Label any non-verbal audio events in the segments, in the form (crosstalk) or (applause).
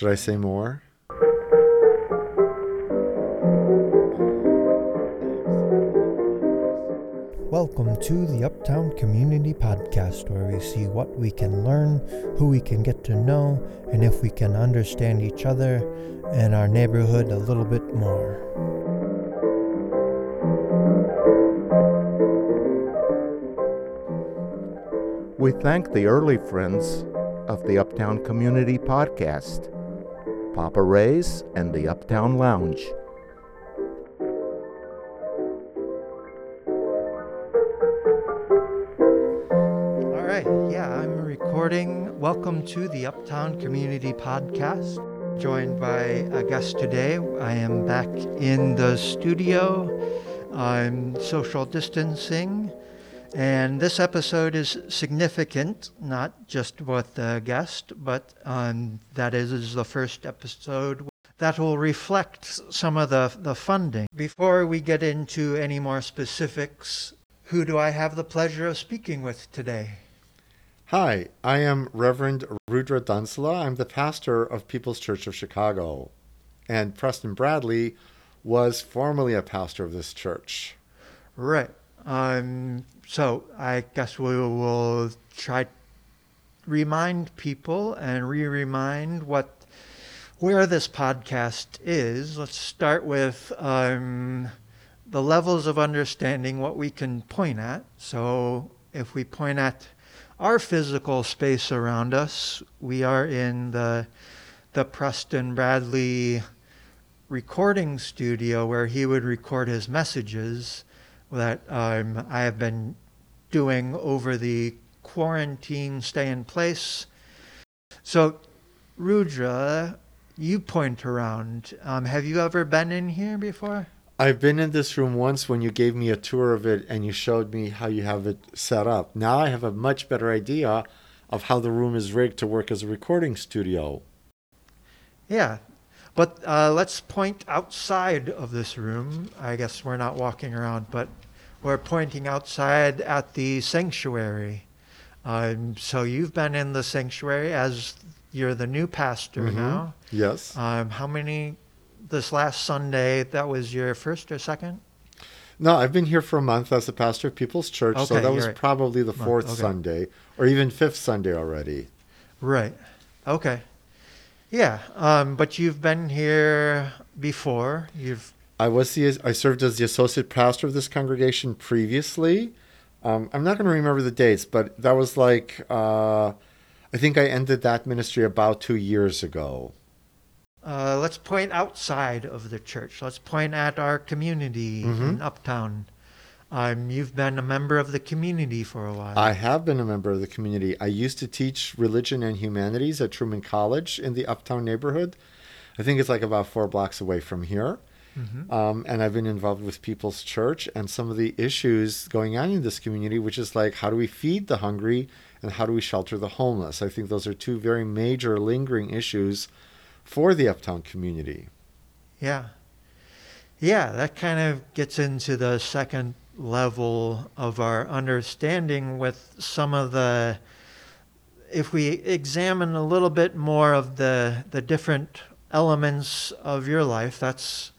Should I say more? Welcome to the Uptown Community Podcast, where we see what we can learn, who we can get to know, and if we can understand each other and our neighborhood a little bit more. We thank the early friends of the Uptown Community Podcast, Papa Ray's and the Uptown Lounge. All right, yeah, I'm recording. Welcome to the Uptown Community Podcast. Joined by a guest today. I am back in the studio. I'm social distancing. And this episode is significant, not just with the guest, but um, that is, is the first episode that will reflect some of the, the funding. Before we get into any more specifics, who do I have the pleasure of speaking with today? Hi, I am Reverend Rudra Dundzila. I'm the pastor of People's Church of Chicago. And Preston Bradley was formerly a pastor of this church. Right. Um, so I guess we will try remind people and re-remind what where this podcast is. Let's start with um, the levels of understanding what we can point at. So if we point at our physical space around us, we are in the the Preston Bradley recording studio where he would record his messages that um, I have been doing over the quarantine stay in place. So, Rudra, you point around. Um, have you ever been in here before? I've been in this room once when you gave me a tour of it and you showed me how you have it set up. Now I have a much better idea of how the room is rigged to work as a recording studio. Yeah. But uh, let's point outside of this room. I guess we're not walking around, but we're pointing outside at the sanctuary. Um, so you've been in the sanctuary as you're the new pastor Mhm. now. Yes. Um, how many? This last Sunday, that was your first or second? No, I've been here for a month as a pastor of People's Church, so that was right. probably the fourth okay. Sunday or even fifth Sunday already. Right. Okay. Yeah. Um, but you've been here before. You've I was the I served as the associate pastor of this congregation previously. Um, I'm not going to remember the dates, but that was like uh, I think I ended that ministry about two years ago. uh, let's point outside of the church. Let's point at our community in Mhm. Uptown. Um, you've been a member of the community for a while. I have been a member of the community. I used to teach religion and humanities at Truman College in the Uptown neighborhood. I think it's like about four blocks away from here. Mhm. Um, and I've been involved with People's Church and some of the issues going on in this community, which is like how do we feed the hungry and how do we shelter the homeless? I think those are two very major lingering issues for the Uptown community. Yeah. Yeah, that kind of gets into the second level of our understanding with some of the if we examine a little bit more of the the different elements of your life, that's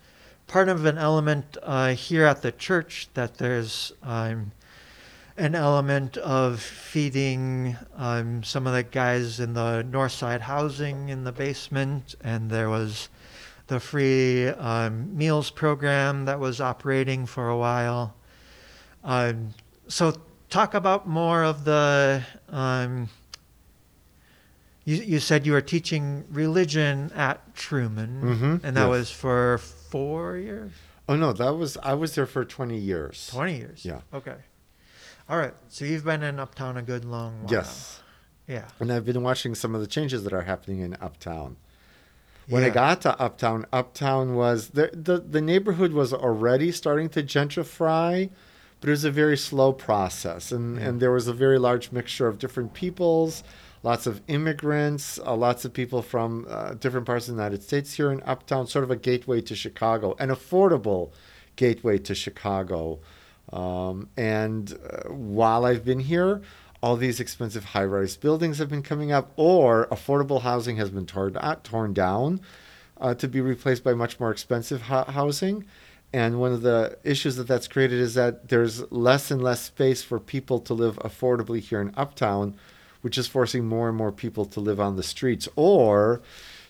part of an element uh, here at the church that there's um, an element of feeding um, some of the guys in the north side housing in the basement, and there was the free um, meals program that was operating for a while. Um, so, talk about more of the. Um, you, you said you were teaching religion at Truman, Mhm, and that yes. was for four years, Oh no, that was I was there for 20 years. 20 years. Yeah. Okay. All right. So you've been in Uptown a good long while. Yes. Yeah. And I've been watching some of the changes that are happening in Uptown. When I got to Uptown, Uptown was the, the the neighborhood was already starting to gentrify, but it was a very slow process, and Yeah. and there was a very large mixture of different peoples, lots of immigrants, uh, lots of people from uh, different parts of the United States here in Uptown, sort of a gateway to Chicago, an affordable gateway to Chicago. Um, and uh, while I've been here, all these expensive high rise buildings have been coming up, or affordable housing has been torn, uh, torn down uh, to be replaced by much more expensive housing. And one of the issues that that's created is that there's less and less space for people to live affordably here in Uptown, which is forcing more and more people to live on the streets or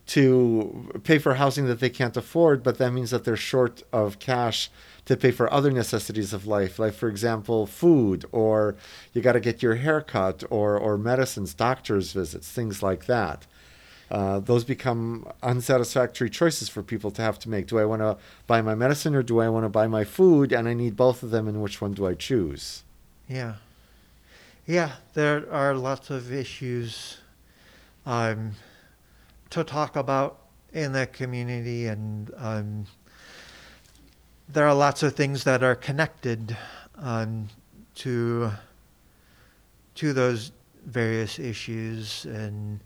to pay for housing that they can't afford, but that means that they're short of cash to pay for other necessities of life, like, for example, food, or you got to get your hair cut, or, or medicines, doctor's visits, things like that uh, those become unsatisfactory choices for people to have to make. Do I want to buy my medicine or do I want to buy my food? And I need both of them, and which one do I choose? Yeah. Yeah, there are lots of issues um, to talk about in the community, and um, there are lots of things that are connected um, to to those various issues and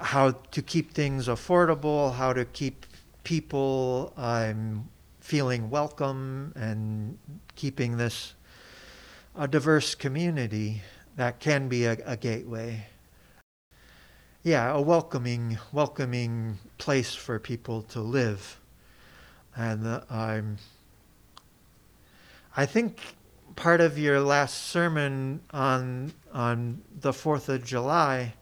how to keep things affordable, how to keep people um, feeling welcome, and keeping this a diverse community that can be a, a gateway. Yeah, a welcoming, welcoming place for people to live, and uh, I'm. I think part of your last sermon on on the Fourth of July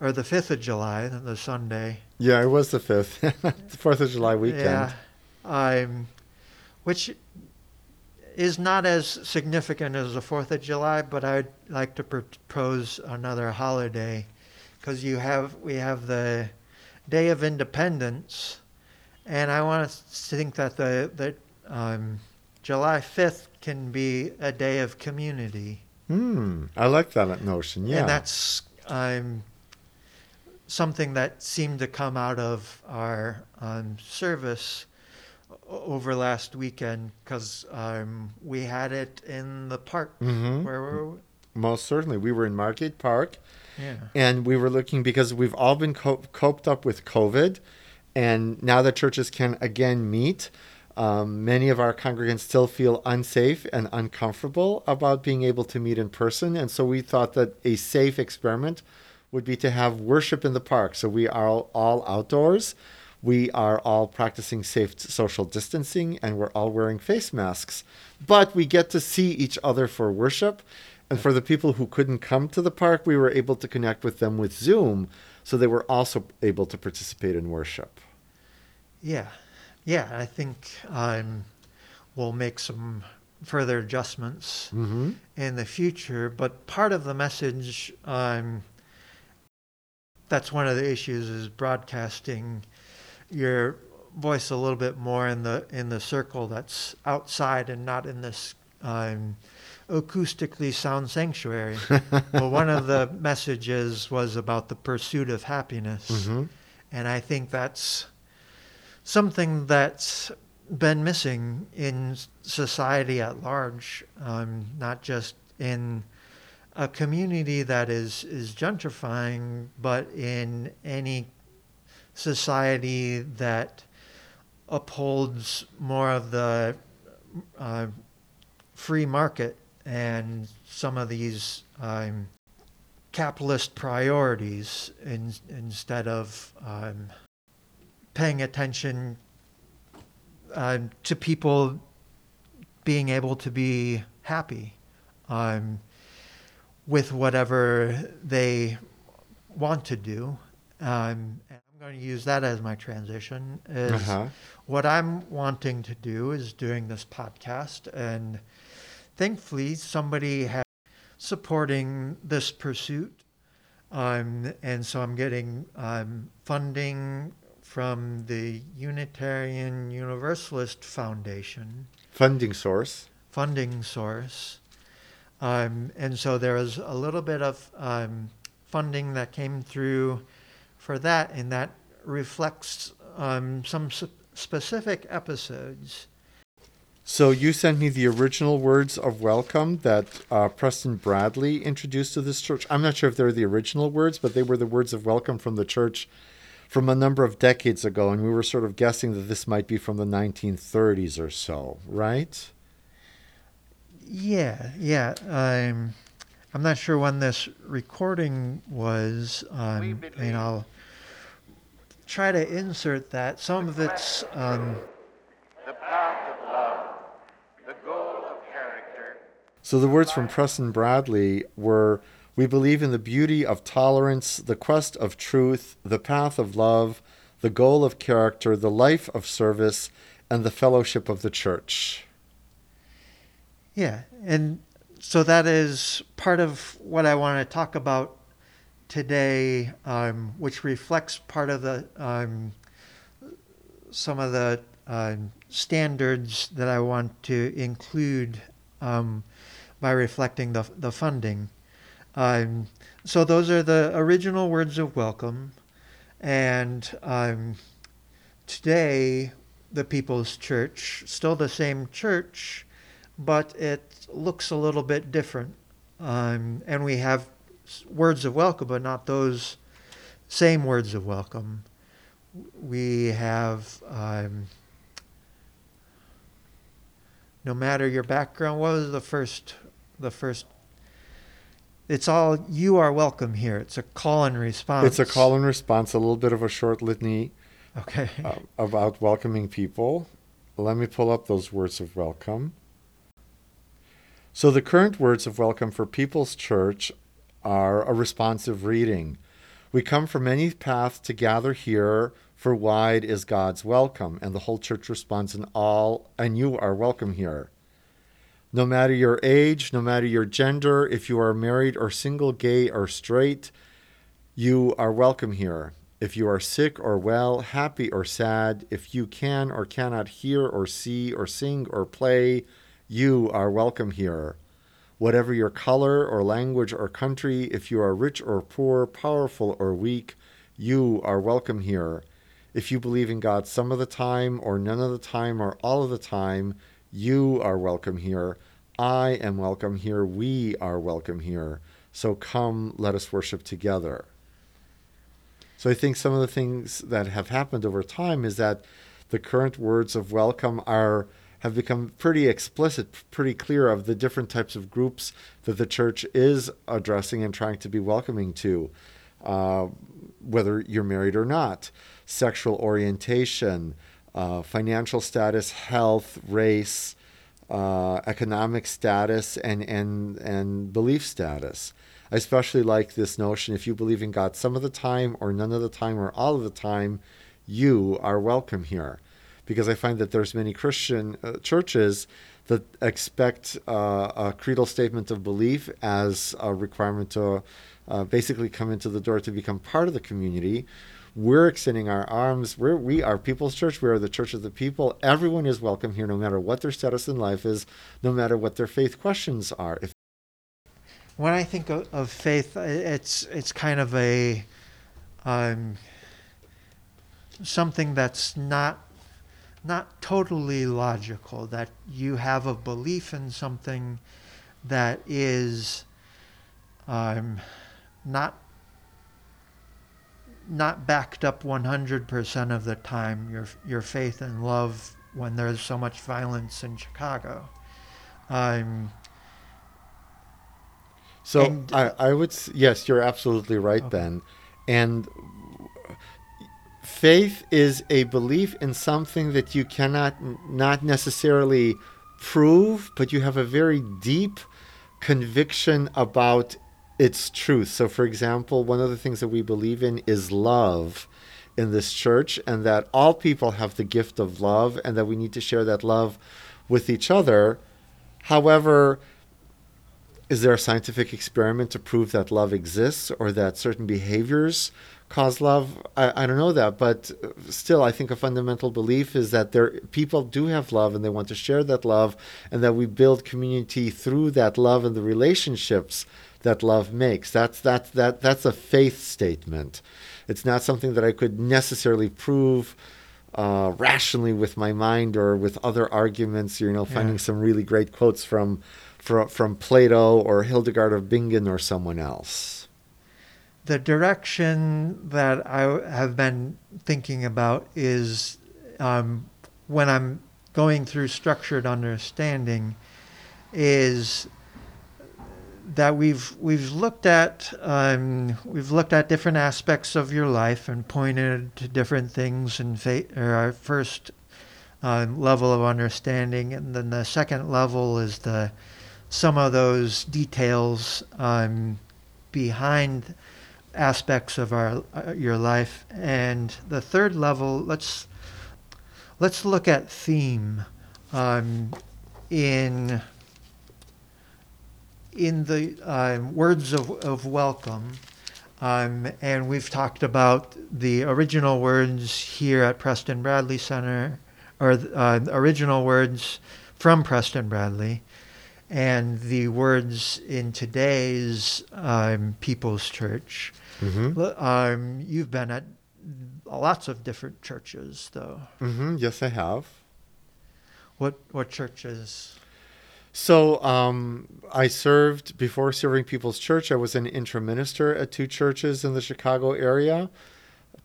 or the 5th of July, the Sunday. Yeah, it was the 5th, 4th (laughs) of July weekend. Yeah, I'm, which is not as significant as the 4th of July, but I'd like to propose another holiday because you have we have the Day of Independence, and I want to think that the, the um, July 5th can be a day of community. Hmm, I like that notion. Yeah, and that's um, something that seemed to come out of our um, service over last weekend because um, we had it in the park. Mm-hmm. Where were we? Most certainly. We were in Margate Park. Yeah. And we were looking because we've all been co- coped up with COVID. And now that churches can again meet, um, many of our congregants still feel unsafe and uncomfortable about being able to meet in person. And so we thought that a safe experiment would be to have worship in the park. So we are all outdoors. We are all practicing safe social distancing and we're all wearing face masks. But we get to see each other for worship. And for the people who couldn't come to the park, we were able to connect with them with Zoom. So they were also able to participate in worship. Yeah. Yeah. I think um, we'll make some further adjustments mm-hmm. in the future. But part of the message um, that's one of the issues is broadcasting your voice a little bit more in the in the circle that's outside and not in this um, acoustically sound sanctuary. (laughs) well, one of the messages was about the pursuit of happiness, mm-hmm. and I think that's something that's been missing in society at large, um, not just in a community that is, is gentrifying, but in any society that upholds more of the uh, free market and some of these um, capitalist priorities in, instead of um, paying attention uh, to people being able to be happy. Um, with whatever they want to do. Um, going to use that as my transition. Is uh-huh. what I'm wanting to do is doing this podcast, and thankfully somebody has supporting this pursuit. Um, and so I'm getting um, funding from the Unitarian Universalist Foundation. Funding source. Funding source. Um, and so there was a little bit of um, funding that came through for that, and that reflects um, some specific episodes. So you sent me the original words of welcome that uh, Preston Bradley introduced to this church. I'm not sure if they're the original words, but they were the words of welcome from the church from a number of decades ago, and we were sort of guessing that this might be from the 1930s or so, right? Yeah, yeah. Um, I'm not sure when this recording was. Um, and I'll try to insert that. Some of it's. Um, the path of love, the goal of character. So the words from Preston Bradley were We believe in the beauty of tolerance, the quest of truth, the path of love, the goal of character, the life of service, and the fellowship of the church. Yeah, and so that is part of what I want to talk about today, um, which reflects part of the um, some of the uh, standards that I want to include um, by reflecting the the funding. Um, so those are the original words of welcome, and um, today the People's Church, still the same church, but it looks a little bit different. And we have words of welcome, but not those same words of welcome. We have, um, no matter your background, what was the first, the first? It's all you are welcome here. It's a call and response. It's a call and response, a little bit of a short litany Okay. (laughs) uh, about welcoming people. Let me pull up those words of welcome. So, the current words of welcome for People's Church are a responsive reading. We come from many paths to gather here, for wide is God's welcome. And the whole church responds in all, and you are welcome here. No matter your age, no matter your gender, if you are married or single, gay or straight, you are welcome here. If you are sick or well, happy or sad, if you can or cannot hear or see or sing or play, you are welcome here. Whatever your color or language or country, if you are rich or poor, powerful or weak, you are welcome here. If you believe in God some of the time, or none of the time, or all of the time, you are welcome here. I am welcome here. We are welcome here. So come, let us worship together. So I think some of the things that have happened over time is that the current words of welcome are have become pretty explicit, pretty clear of the different types of groups that the church is addressing and trying to be welcoming to, uh, whether you're married or not, sexual orientation, uh, financial status, health, race, uh, economic status, and, and, and belief status. I especially like this notion if you believe in God some of the time, or none of the time, or all of the time, you are welcome here because I find that there's many Christian uh, churches that expect uh, a creedal statement of belief as a requirement to uh, basically come into the door to become part of the community. We're extending our arms. We're, we are People's Church. We are the Church of the People. Everyone is welcome here, no matter what their status in life is, no matter what their faith questions are. If when I think of, of faith, it's it's kind of a um, something that's not not totally logical. That you have a belief in something that is um, not not backed up 100% of the time. Your your faith and love when there's so much violence in Chicago. Um, so And- I, I would yes, you're absolutely right, Okay. Ben. And faith is a belief in something that you cannot not necessarily prove, but you have a very deep conviction about its truth. So, for example, one of the things that we believe in is love in this church, and that all people have the gift of love, and that we need to share that love with each other. However, is there a scientific experiment to prove that love exists or that certain behaviors cause love? I, I don't know that, but still, I think a fundamental belief is that there people do have love and they want to share that love, and that we build community through that love and the relationships that love makes. That's that's that that's a faith statement. It's not something that I could necessarily prove uh, rationally with my mind or with other arguments. You know, finding Yeah. some really great quotes from from from Plato or Hildegard of Bingen or someone else. The direction that I have been thinking about is um, when I'm going through structured understanding is that we've we've looked at um, we've looked at different aspects of your life and pointed to different things in fa- our first uh, level of understanding, and then the second level is the some of those details um, behind aspects of our uh, your life, and the third level let's let's look at theme um, in in the um, words of, of welcome, um, and we've talked about the original words here at Preston Bradley Center, or uh, original words from Preston Bradley, and the words in today's um, People's Church. Mm-hmm. Um, you've been at lots of different churches, though. Mm-hmm. Yes, I have. What what churches? So um, I served before serving People's Church. I was an interim minister at two churches in the Chicago area.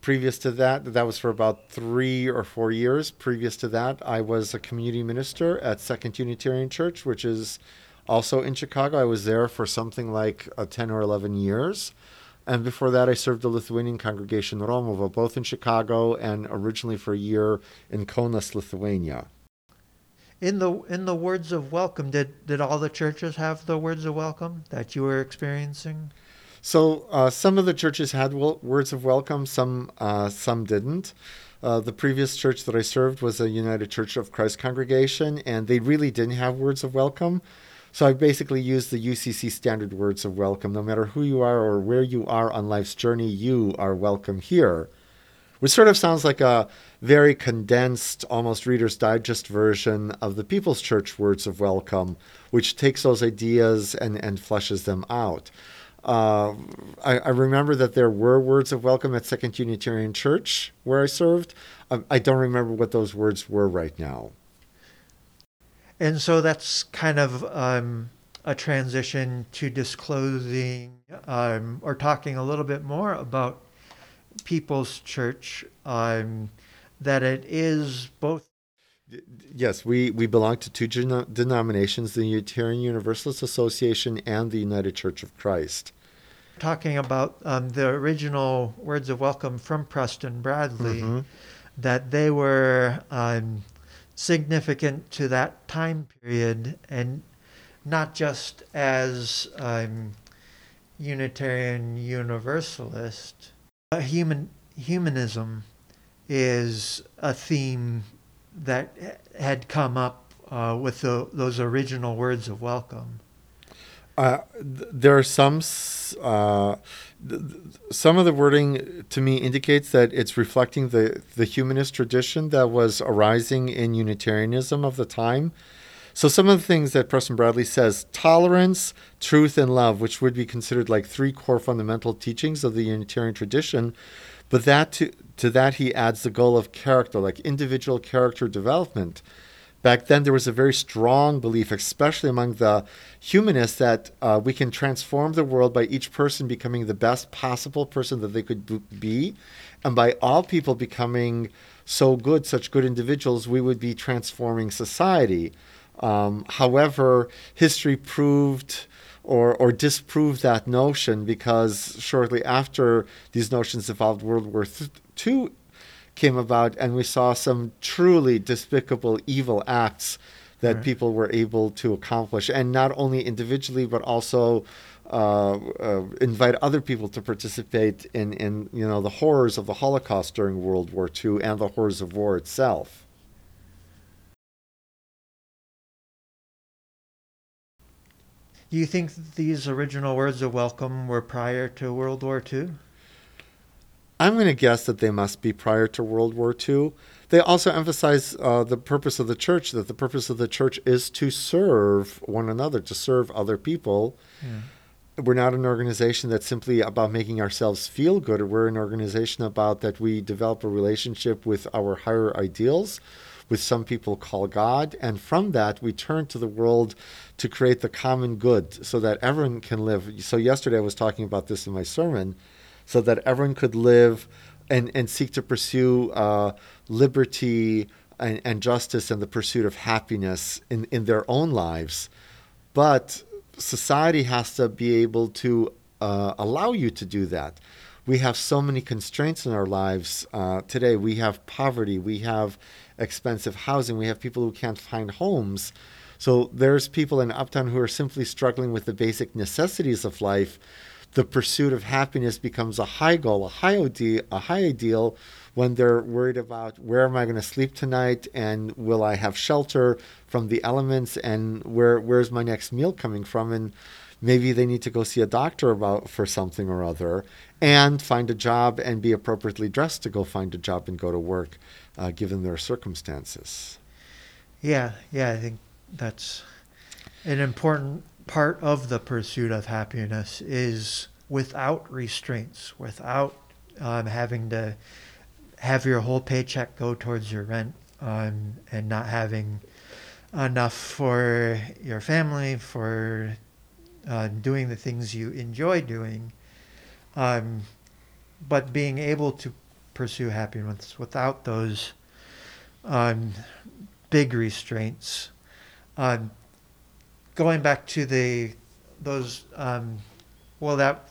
Previous to that, that was for about three or four years. Previous to that, I was a community minister at Second Unitarian Church, which is also in Chicago. I was there for something like uh, 10 or 11 years. And before that, I served the Lithuanian congregation Romuva, both in Chicago and originally for a year in Kaunas, Lithuania. In the in the words of welcome, did did all the churches have the words of welcome that you were experiencing? So uh, some of the churches had wel- words of welcome, some uh, some didn't. Uh, the previous church that I served was a United Church of Christ congregation, and they really didn't have words of welcome. So I basically used the UCC standard words of welcome. No matter who you are or where you are on life's journey, you are welcome here. Which sort of sounds like a very condensed, almost Reader's Digest version of the People's Church words of welcome, which takes those ideas and, and fleshes them out. Uh, I, I, remember that there were words of welcome at Second Unitarian Church where I served. I, I don't remember what those words were right now. And so that's kind of um, a transition to disclosing um, or talking a little bit more about People's Church, um, that it is both. Yes, we, we belong to two denominations the Unitarian Universalist Association and the United Church of Christ. Talking about um, the original words of welcome from Preston Bradley, mm-hmm. that they were um, significant to that time period and not just as um, Unitarian Universalist. human humanism is a theme that had come up uh, with the, those original words of welcome. Uh, there are some uh, some of the wording to me indicates that it's reflecting the the humanist tradition that was arising in Unitarianism of the time. So some of the things that Preston Bradley says: tolerance, truth, and love, which would be considered like three core fundamental teachings of the Unitarian tradition. But that to to that he adds the goal of character, like individual character development back then there was a very strong belief, especially among the humanists, that uh, we can transform the world by each person becoming the best possible person that they could be, and by all people becoming so good, such good individuals, we would be transforming society. Um, however, history proved or, or disproved that notion because shortly after these notions evolved, World War II came about, and we saw some truly despicable, evil acts that right. people were able to accomplish, and not only individually, but also uh, uh, invite other people to participate in, in you know the horrors of the Holocaust during World War II and the horrors of war itself. Do you think these original words of welcome were prior to World War II? I'm going to guess that they must be prior to World War II. They also emphasize uh, the purpose of the church, that the purpose of the church is to serve one another, to serve other people. Yeah. We're not an organization that's simply about making ourselves feel good. We're an organization about that we develop a relationship with our higher ideals, with some people call God, and from that we turn to the world to create the common good so that everyone can live. So yesterday I was talking about this in my sermon so that everyone could live and, and seek to pursue uh, liberty and, and, justice and the pursuit of happiness in, in their own lives. But society has to be able to uh, allow you to do that. We have so many constraints in our lives uh, today. We have poverty, we have expensive housing, we have people who can't find homes. So there's people in Uptown who are simply struggling with the basic necessities of life. The pursuit of happiness becomes a high goal, a high ideal, a high ideal when they're worried about where am I going to sleep tonight and will I have shelter from the elements and where where's my next meal coming from and maybe they need to go see a doctor about for something or other and find a job and be appropriately dressed to go find a job and go to work uh, given their circumstances. Yeah, yeah, I think that's an important part of the pursuit of happiness is without restraints, without um, having to have your whole paycheck go towards your rent um, and not having enough for your family, for uh, doing the things you enjoy doing, um, but being able to pursue happiness without those um, big restraints um, going back to the those um, well that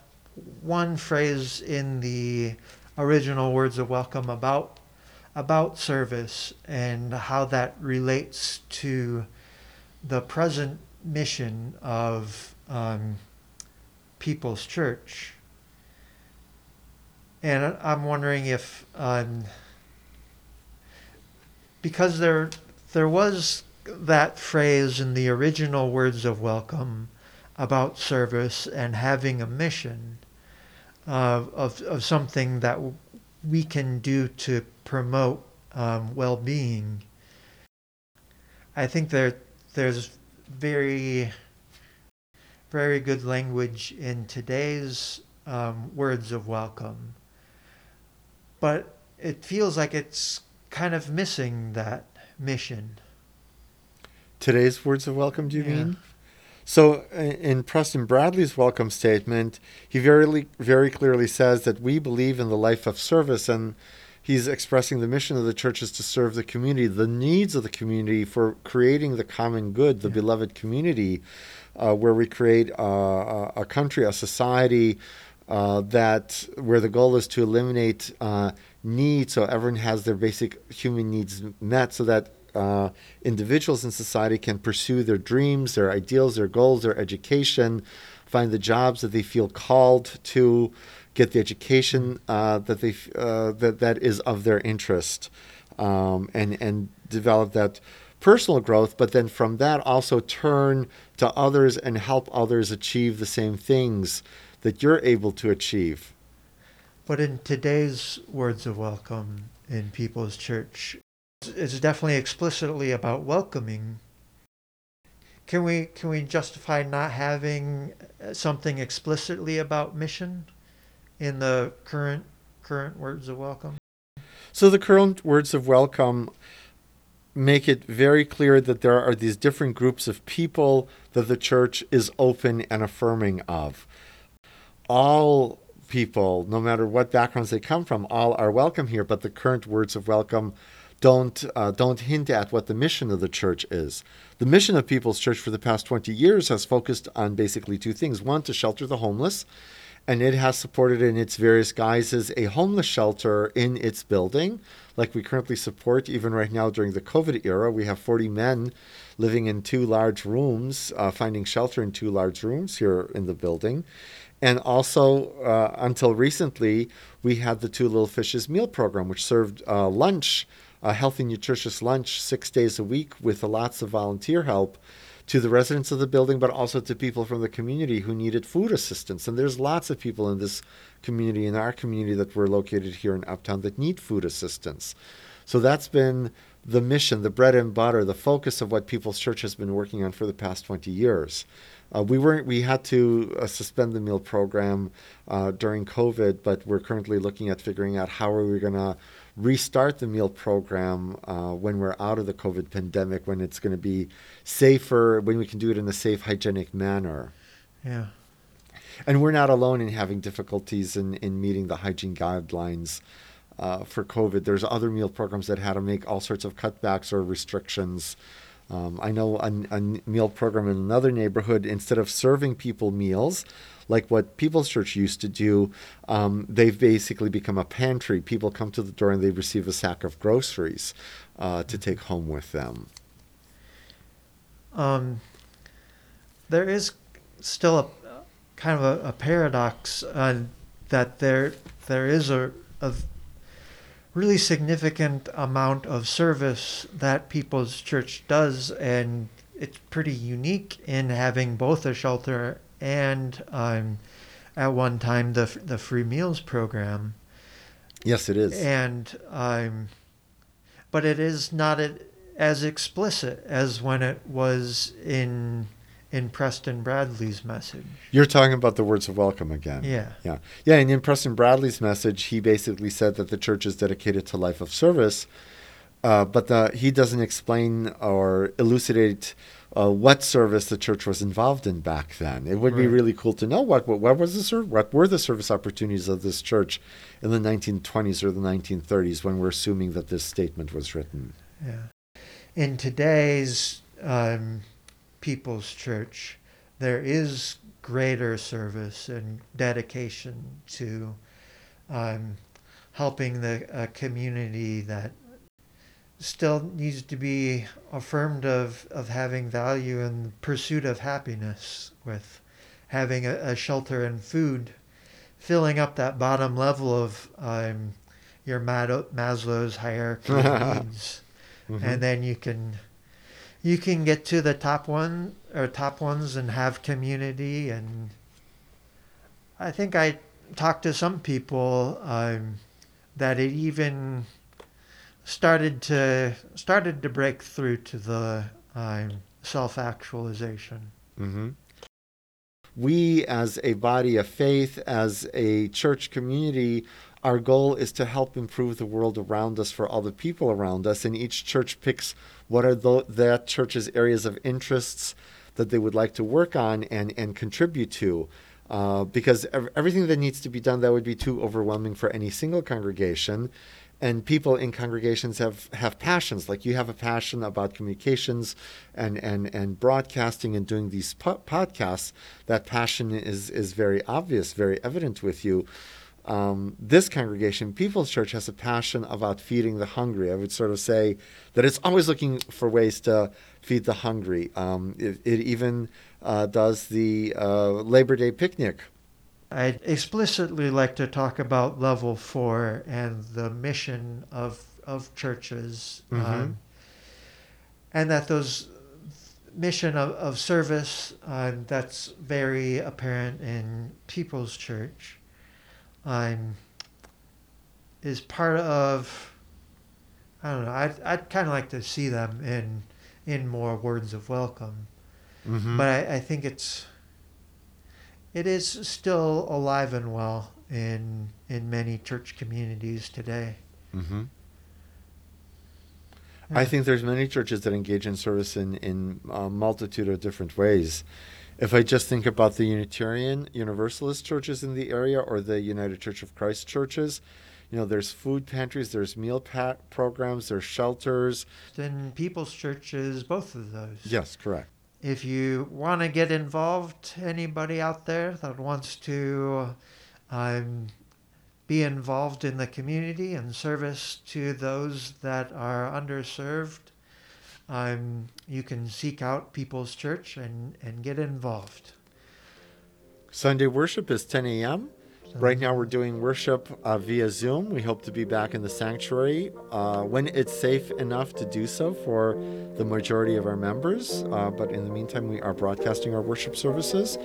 one phrase in the original words of welcome about about service and how that relates to the present mission of um, People's Church. And I'm wondering if, um, because there there was that phrase in the original words of welcome about service and having a mission uh, of, of something that we can do to promote um, well-being. I think there there's very very good language in today's um, words of welcome, but it feels like it's kind of missing that mission. Today's words of welcome, do you Yeah. mean? So, in Preston Bradley's welcome statement, he very, very clearly says that we believe in the life of service, and he's expressing the mission of the church is to serve the community, the needs of the community for creating the common good, the beloved community, uh, where we create uh, a, a country, a society uh, that where the goal is to eliminate uh, need so everyone has their basic human needs met, so that uh, individuals in society can pursue their dreams, their ideals, their goals, their education, find the jobs that they feel called to, get the education uh, that they uh, that that is of their interest, um, and and develop that personal growth. But then from that also turn to others and help others achieve the same things that you're able to achieve. But in today's words of welcome in People's Church, it's definitely explicitly about welcoming. Can we can we justify not having something explicitly about mission in the current current words of welcome? So the current words of welcome make it very clear that there are these different groups of people that the church is open and affirming of. All people, no matter what backgrounds they come from, all are welcome here, but the current words of welcome don't uh, don't hint at what the mission of the church is. The mission of People's Church for the past 20 years has focused on basically two things. One, to shelter the homeless, and it has supported in its various guises a homeless shelter in its building, like we currently support even right now during the COVID era. We have 40 men living in two large rooms, uh, finding shelter in two large rooms here in the building. And also, uh, until recently, we had the Two Little Fishes meal program, which served uh, lunch, a healthy, nutritious lunch, six days a week with lots of volunteer help to the residents of the building, but also to people from the community who needed food assistance. And there's lots of people in this community, in our community that we're located here in Uptown, that need food assistance. So that's been the mission, the bread and butter, the focus of what People's Church has been working on for the past 20 years. Uh, we weren't. We had to uh, suspend the meal program uh, during COVID, but we're currently looking at figuring out how are we going to restart the meal program uh, when we're out of the COVID pandemic, when it's going to be safer, when we can do it in a safe, hygienic manner. Yeah. And we're not alone in having difficulties in, in meeting the hygiene guidelines uh, for COVID. There's other meal programs that had to make all sorts of cutbacks or restrictions Um, I know a, a meal program in another neighborhood, instead of serving people meals, like what People's Church used to do, um, they've basically become a pantry. People come to the door and they receive a sack of groceries uh, to take home with them. Um, there is still a kind of a, a paradox uh, that there there is a, a really significant amount of service that People's Church does, and it's pretty unique in having both a shelter and um, at one time the the free meals program. Yes, it is. And um, but it is not as explicit as when it was in in Preston Bradley's message. You're talking about the words of welcome again. Yeah. Yeah. Yeah. And in Preston Bradley's message, he basically said that the church is dedicated to life of service, uh, but the, he doesn't explain or elucidate uh, what service the church was involved in back then. It would Right. be really cool to know what, what, what was the ser- what were the service opportunities of this church in the 1920s or the 1930s when we're assuming that this statement was written. Yeah. In today's um, People's Church, there is greater service and dedication to um, helping the a community that still needs to be affirmed of, of having value and pursuit of happiness with having a, a shelter and food, filling up that bottom level of um, your Maslow's hierarchy of (laughs) needs. Mhm. and then you can you can get to the top one or top ones and have community. And i think i talked to some people um, that it even started to started to break through to the um, self-actualization hmm We, as a body of faith, as a church community, our goal is to help improve the world around us for all the people around us. And each church picks what are tho- that church's areas of interests that they would like to work on and, and contribute to. Uh, because everything that needs to be done, that would be too overwhelming for any single congregation and people in congregations have have passions like you have a passion about communications and and and broadcasting and doing these po- podcasts. That passion is is very obvious very evident with you. Um, this congregation people's church has a passion about feeding the hungry. I would sort of say that it's always looking for ways to feed the hungry. Um, it, it even uh, does the uh, labor day picnic i'd explicitly like to talk about level four and the mission of of churches Mhm. um, and that those mission of, of service um, that's very apparent in people's church um, is part of i don't know i'd, I'd kind of like to see them in in more words of welcome Mhm. but I, I think it's it is still alive and well in in many church communities today. hmm Yeah. I think there's many churches that engage in service in in a multitude of different ways. If I just think about the Unitarian Universalist churches in the area or the United Church of Christ churches, you know, there's food pantries, there's meal pat programs, there's shelters. In people's churches, both of those. Yes, correct. If you want to get involved, anybody out there that wants to um, be involved in the community and service to those that are underserved, um, you can seek out People's Church and, and get involved. Sunday worship is 10 a.m. Right now, we're doing worship uh, via Zoom. We hope to be back in the sanctuary uh, when it's safe enough to do so for the majority of our members. Uh, but in the meantime, we are broadcasting our worship services.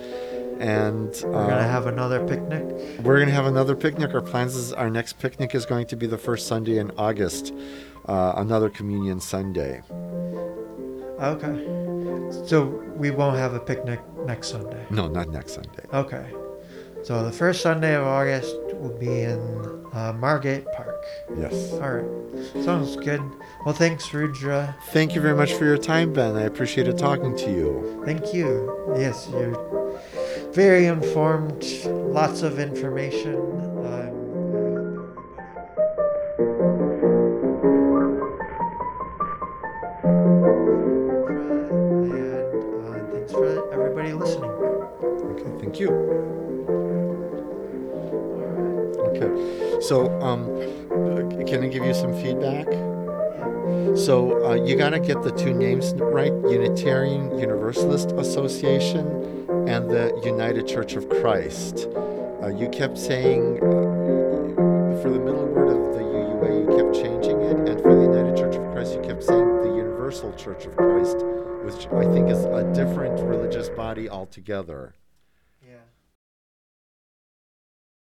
And uh, We're going to have another picnic. we're going to have another picnic. Our plans is our next picnic is going to be the first Sunday in August, uh, another Communion Sunday. Okay. So we won't have a picnic next Sunday. No, not next Sunday. Okay. So the first Sunday of August will be in uh, Margate Park. Yes. All right. Sounds good. Well, thanks, Rudra. Thank you very much for your time, Ben. I appreciated talking to you. Thank you. Yes, you're very informed, lots of information. And uh, thanks for everybody listening. Okay, thank you. Okay. So, um, uh, can I give you some feedback? So uh, you got to get the two names right: Unitarian Universalist Association and the United Church of Christ. Uh, you kept saying uh, for the middle word of the UUA, you kept changing it, and for the United Church of Christ, you kept saying the Universal Church of Christ, which I think is a different religious body altogether.